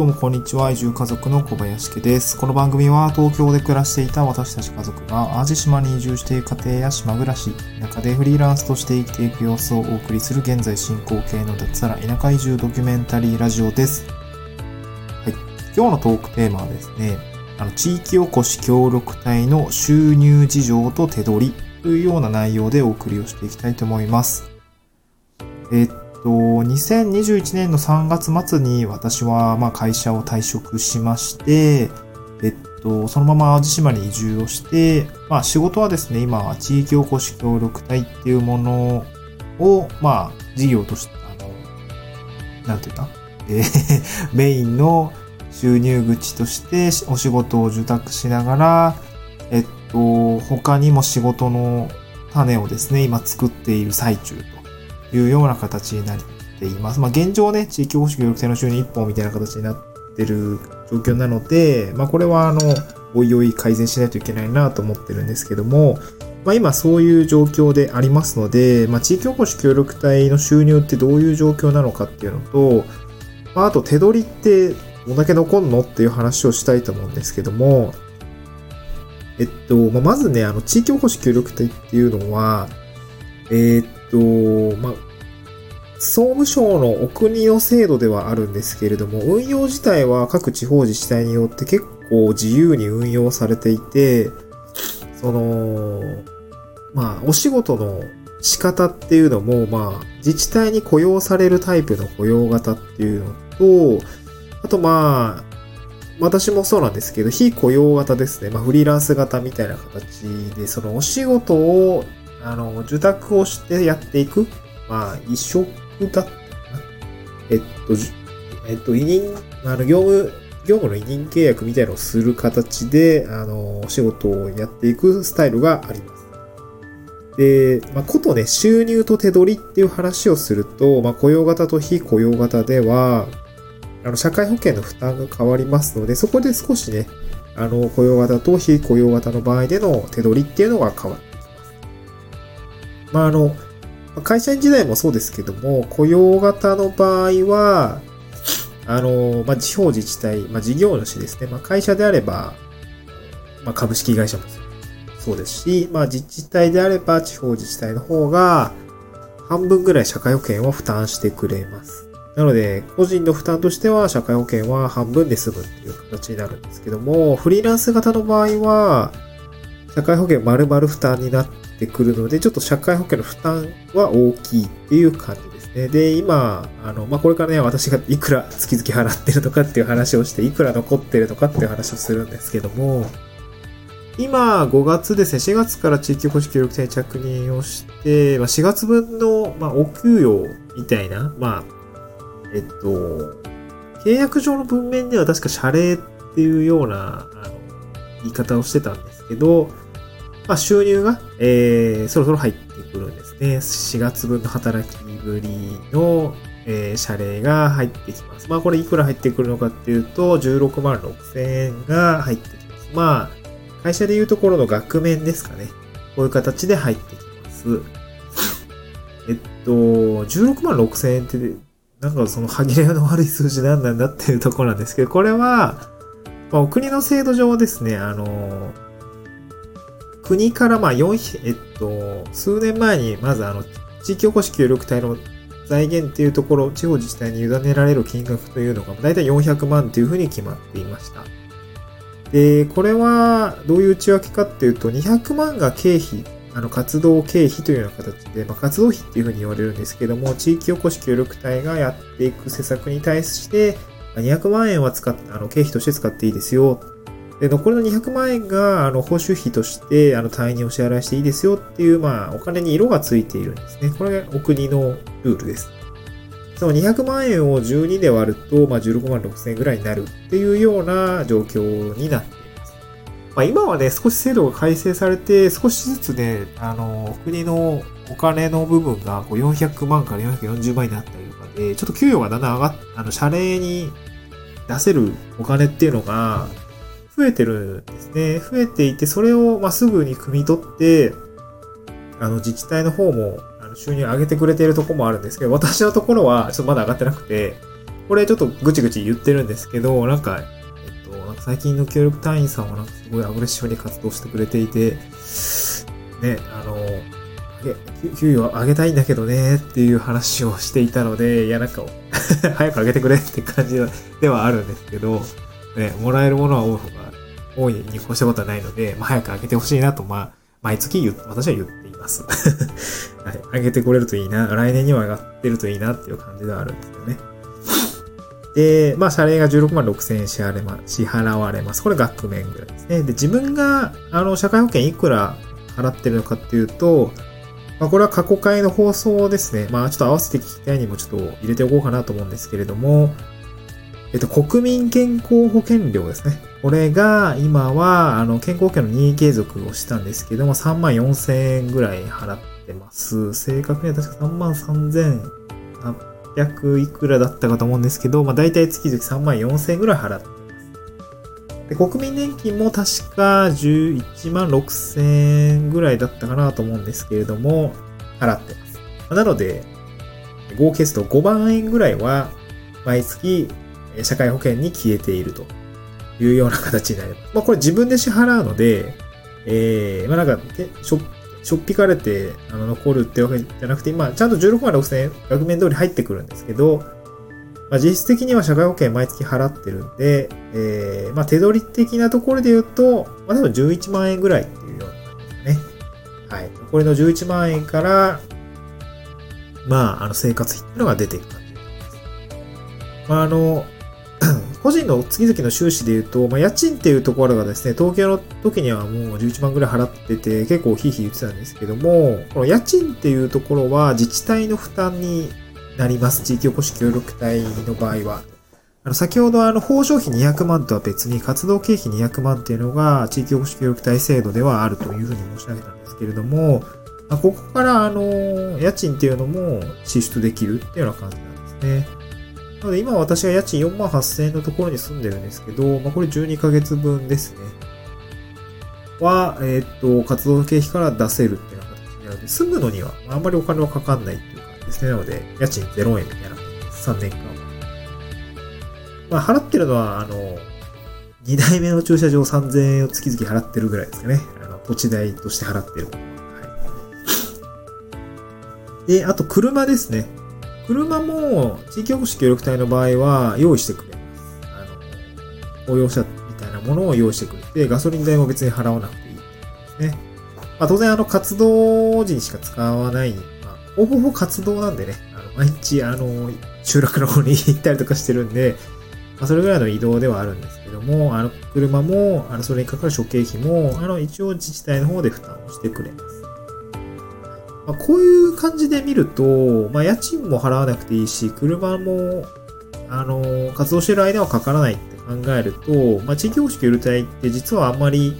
どうもこんにちは。移住家族の小林家です。この番組は東京で暮らしていた私たち家族が淡路島に移住している家庭や島暮らし、田舎でフリーランスとして生きていく様子をお送りする現在進行形の脱サラ田舎移住ドキュメンタリーラジオです。はい。今日のトークテーマはですね、あの、地域おこし協力隊の収入事情と手取りというような内容でお送りをしていきたいと思います。えっと、2021年の3月末に私はまあ会社を退職しまして、えっと、そのまま淡路島に移住をして、まあ仕事はですね、今地域おこし協力隊っていうものを、まあ事業として、あの、なんていうか、えーメインの収入口としてお仕事を受託しながら、えっと、他にも仕事の種をですね、今作っている最中と。いうような形になっています。まあ現状ね、地域保守協力隊の収入一本みたいな形になってる状況なので、まあこれはあの、おいおい改善しないといけないなと思ってるんですけども、まあ今そういう状況でありますので、まあ地域おこし協力隊の収入ってどういう状況なのかっていうのと、まああと手取りってどんだけ残んのっていう話をしたいと思うんですけども、えっと、まあまずね、あの地域おこし協力隊っていうのは、えーっっと、ま、総務省のお国の制度ではあるんですけれども、運用自体は各地方自治体によって結構自由に運用されていて、その、まあ、お仕事の仕方っていうのも、まあ、自治体に雇用されるタイプの雇用型っていうのと、あとまあ、私もそうなんですけど、非雇用型ですね。まあ、フリーランス型みたいな形で、そのお仕事を、あの、受託をしてやっていく？まあ、一職だったかな？えっと、えっと、委任、あの、業務、業務の委任契約みたいなのをする形で、あの、お仕事をやっていくスタイルがあります。で、まあ、ことね、収入と手取りっていう話をすると、まあ、雇用型と非雇用型では、あの、社会保険の負担が変わりますので、そこで少しね、あの、雇用型と非雇用型の場合での手取りっていうのが変わってきま。あ、あの、会社員時代もそうですけども、雇用型の場合は、あの、まあ、地方自治体、まあ、事業主ですね。まあ、会社であれば、まあ、株式会社もそうですし、まあ、自治体であれば地方自治体の方が、半分ぐらい社会保険を負担してくれます。なので、個人の負担としては社会保険は半分で済むっていう形になるんですけども、フリーランス型の場合は、社会保険丸々負担になってくるので、ちょっと社会保険の負担は大きいっていう感じですね。で、今、あの、まあ、これからね、私がいくら月々払ってるのかっていう話をして、いくら残ってるのかっていう話をするんですけども、今、5月ですね、4月から地域おこし協力隊に着任をして、まあ、4月分の、まあ、お給与みたいな、まあ、えっと、契約上の文面では確か謝礼っていうような、あの、言い方をしてたんですけど、まあ、収入が、えー、そろそろ入ってくるんですね。4月分の働きぶりの、えー、謝礼が入ってきます。まあ、これいくら入ってくるのかっていうと、16万6千円が入ってきます。まあ、会社でいうところの額面ですかね。こういう形で入ってきます。えっと、16万6千円って、なんかその歯切れの悪い数字なんなんだっていうところなんですけど、これは、まあ、お国の制度上ですね、あの、国からまあ4、えっと、数年前にまずあの、地域おこし協力隊の財源っていうところ、地方自治体に委ねられる金額というのが、だいたい400万というふうに決まっていました。で、これはどういう内訳かっていうと、200万が経費、あの活動経費というような形で、まあ、活動費っていうふうに言われるんですけども、地域おこし協力隊がやっていく施策に対して、200万円は使っあの経費として使っていいですよ。で、残りの200万円が、あの、報酬費として、あの、隊員にお支払いしていいですよっていう、まあ、お金に色がついているんですね。これがお国のルールです。その200万円を12で割ると、まあ、16万6千円ぐらいになるっていうような状況になっています。まあ、今はね、少し制度が改正されて、少しずつね、あの、国のお金の部分がこう400万から440万になったりとかで、ちょっと給与がだんだん上がっ、あの、謝礼に出せるお金っていうのが、増えてるんですね。増えていて、それをまあすぐに汲み取って、あの自治体の方も収入上げてくれているところもあるんですけど、私のところはちょっとまだ上がってなくて、これちょっとぐちぐち言ってるんですけど、なんか、えっと、なんか最近の協力隊員さんはなんかすごいアグレッシブに活動してくれていて、ね、あの、給与を上げたいんだけどねっていう話をしていたので、いやなんか 早く上げてくれって感じではあるんですけど、ね、もらえるものは多い方が多いに越したことはないので、まあ、早く上げてほしいなと、まあ、毎月言私は言っています。はい。上げてくれるといいな。来年には上がってるといいなっていう感じではあるんですよね。で、まあ、謝礼が16万6千円支払、支払われます。これ額面ぐらいですね。で、自分が、あの、社会保険いくら払ってるのかっていうと、まあ、これは過去回の放送ですね。まあ、ちょっと合わせて聞きたいにもちょっと入れておこうかなと思うんですけれども、えっと、国民健康保険料ですね。これが、今は、あの、健康保険の任意継続をしたんですけども、3万4千円ぐらい払ってます。正確には確か3万3千800いくらだったかと思うんですけど、まあ、大体月々3万4千円ぐらい払ってます。で、国民年金も確か11万6千円ぐらいだったかなと思うんですけれども、払ってます。なので、合計すると5万円ぐらいは、毎月社会保険に消えているというような形になります。まあこれ自分で支払うので、えー、まあなんか、しょ、しょっぴかれてあの残るってわけじゃなくて、まあちゃんと16万6千円額面通り入ってくるんですけど、まあ、実質的には社会保険毎月払ってるんで、えー、まあ手取り的なところで言うと、まあ多分11万円ぐらいっていうような感じですね。はい。これの11万円から、まあ、あの生活費っていうのが出ていく感じです。まああの、個人の月々の収支で言うと、まあ、家賃っていうところがですね、東京の時にはもう11万ぐらい払ってて、結構ひいひい言ってたんですけども、この家賃っていうところは自治体の負担になります。地域おこし協力隊の場合は。あの、先ほどあの、報奨費200万とは別に活動経費200万っていうのが地域おこし協力隊制度ではあるというふうに申し上げたんですけれども、まあ、ここからあの、家賃っていうのも支出できるっていうような感じなんですね。なので今私は家賃4万8000円のところに住んでるんですけど、まあ、これ12ヶ月分ですね。は、えっ、と、活動経費から出せるっていうような形なので、住むのにはあんまりお金はかかんないっていう感じですね。なので、家賃0円みたいな3年間は。まあ、払ってるのは、あの、2台目の駐車場3000円を月々払ってるぐらいですかね。あの、土地代として払ってる。はい。で、あと車ですね。車も地域おこし協力隊の場合は用意してくれます。あの、公用車みたいなものを用意してくれて、ガソリン代も別に払わなくていいですね。まあ当然あの活動時にしか使わない、まあ、ほぼほぼ活動なんでね、あの毎日あの、集落の方に行ったりとかしてるんで、まあ、それぐらいの移動ではあるんですけども、あの、車も、あの、それにかかる諸経費も、あの、一応自治体の方で負担をしてくれます。まあ、こういう感じで見ると、まあ、家賃も払わなくていいし、車も、あの、活動してる間はかからないって考えると、まあ、地域保守協力隊って実はあんまり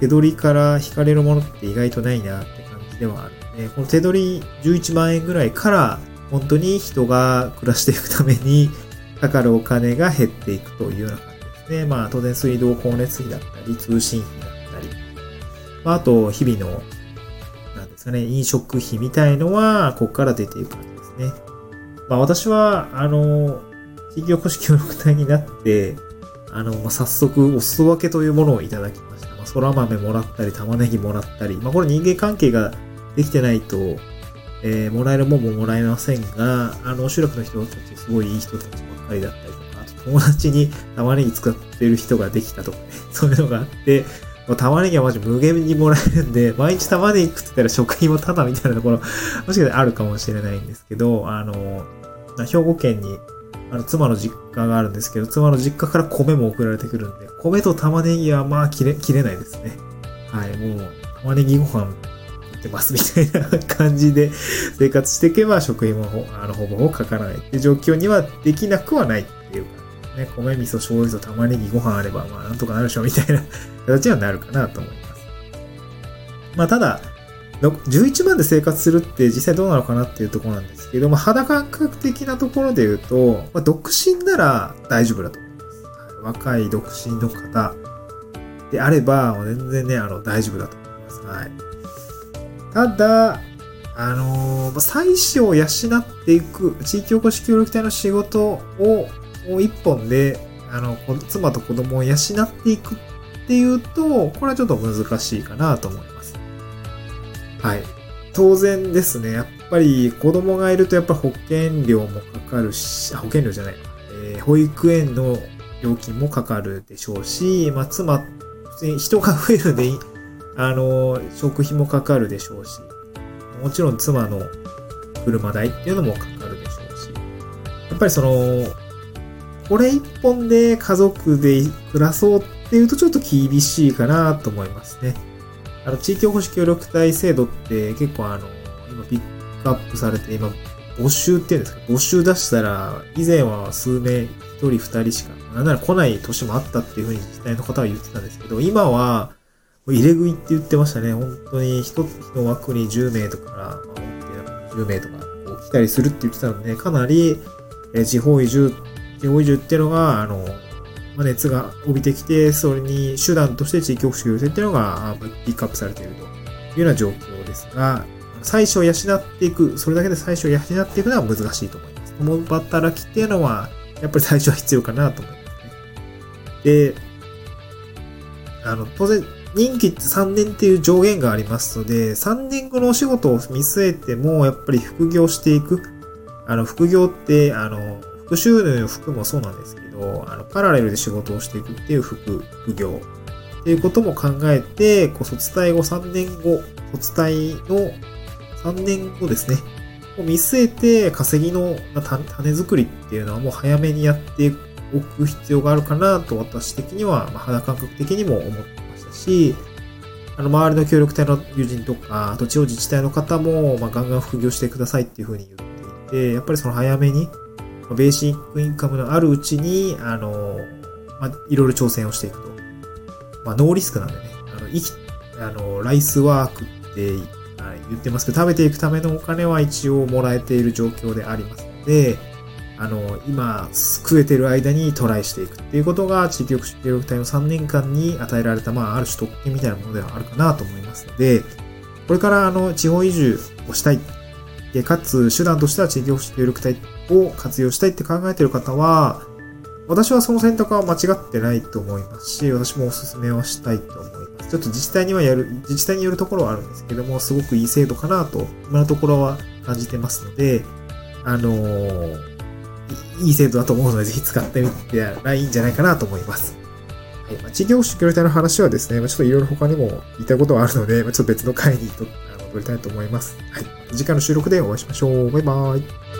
手取りから引かれるものって意外とないなって感じではあるので、この手取り11万円ぐらいから、本当に人が暮らしていくためにかかるお金が減っていくというような感じですね。まあ、当然水道光熱費だったり、通信費だったり、まあ、あと、日々のですかね、飲食費みたいのは、ここから出ていく感じですね。まあ私は、あの、地域おこし協力隊になって、あの、まあ、早速、お裾分けというものをいただきました。まあ、空豆もらったり、玉ねぎもらったり、まあ、これ人間関係ができてないと、えー、もらえるもんももらえませんが、あの、集落の人たち、すごいいい人たちばっかりだったりとか、あと友達に玉ねぎ使ってる人ができたとかね、そういうのがあって、もう玉ねぎはマジ無限にもらえるんで、毎日玉ねぎ食ってたら食費もタダみたいなところ、もしかしたらあるかもしれないんですけど、あの、兵庫県に、あの、妻の実家があるんですけど、妻の実家から米も送られてくるんで、米と玉ねぎはまあ切れ、切れないですね。はい、もう、玉ねぎご飯食ってますみたいな感じで 生活していけば食費もあのほぼほぼかからないって状況にはできなくはないね、米、味噌、醤油と玉ねぎ、ご飯あれば、まあ、なんとかなるでしょ、みたいな 形にはなるかなと思います。まあ、ただ、11万で生活するって実際どうなのかなっていうところなんですけど、まあ、肌感覚的なところで言うと、まあ、独身なら大丈夫だと思います。若い独身の方であれば、全然ね、あの、大丈夫だと思います。はい。ただ、あのー、妻子を養っていく、地域おこし協力隊の仕事をもう一本で、あの、妻と子供を養っていくっていうと、これはちょっと難しいかなと思います。はい。当然ですね。やっぱり子供がいるとやっぱ保険料もかかるし、保険料じゃない。えー、保育園の料金もかかるでしょうし、まあ、妻、普通に人が増えるんで、あの、食費もかかるでしょうし、もちろん妻の車代っていうのもかかるでしょうし、やっぱりその、これ一本で家族で暮らそうっていうとちょっと厳しいかなと思いますね。あの、地域おこし協力隊制度って結構あの、今ピックアップされて、今、募集っていうんですか、募集出したら、以前は数名、一人二人しか、なんなら来ない年もあったっていうふうに自治体の方は言ってたんですけど、今は、入れ食いって言ってましたね。本当に一つの枠に10名とか、まあ、10名とかこう来たりするって言ってたので、かなり、え地方移住、地方移住っていうのが、あの、まあ、熱が帯びてきて、それに手段として地域福祉優先っていうのがピックアップされているというような状況ですが、最初を養っていく、それだけで最初を養っていくのは難しいと思います。共働きっていうのは、やっぱり最初は必要かなと思いますね。で、あの、当然、任期って3年っていう上限がありますので、3年後のお仕事を見据えても、やっぱり副業していく。あの、副業って、あの、副収入の服もそうなんですけど、あの、パラレルで仕事をしていくっていう副、副業。っていうことも考えて、こう、卒退後3年後、卒退の3年後ですね。を見据えて稼ぎの種作りっていうのはもう早めにやっておく必要があるかなと私的には、まあ、肌感覚的にも思ってましたし、あの、周りの協力隊の友人とか、あと地方自治体の方も、まあ、ガンガン副業してくださいっていうふうに言っていて、やっぱりその早めに、ベーシックインカムのあるうちに、あの、まあ、いろいろ挑戦をしていくと。まあ、ノーリスクなんでね、あの、生き、あの、ライスワークって言ってますけど、食べていくためのお金は一応もらえている状況でありますので、あの、今、食えてる間にトライしていくっていうことが、地域福祉協力隊の3年間に与えられた、まあ、ある種特権みたいなものではあるかなと思いますので、これから、あの、地方移住をしたい。で、かつ、手段としては地域福祉協力隊を活用したいって考えている方は、私はその選択は間違ってないと思いますし、私もお勧めをしたいと思います。ちょっと自治体にはやる、自治体によるところはあるんですけども、すごくいい制度かなと、今のところは感じてますので、あのー、いい制度だと思うので、ぜひ使ってみてらいいんじゃないかなと思います。はい。まあ、地域保守協力隊の話はですね、まあ、ちょっといろいろ他にも言いたいことはあるので、まあ、ちょっと別の回にとあの撮りたいと思います。はい。次回の収録でお会いしましょう。バイバーイ。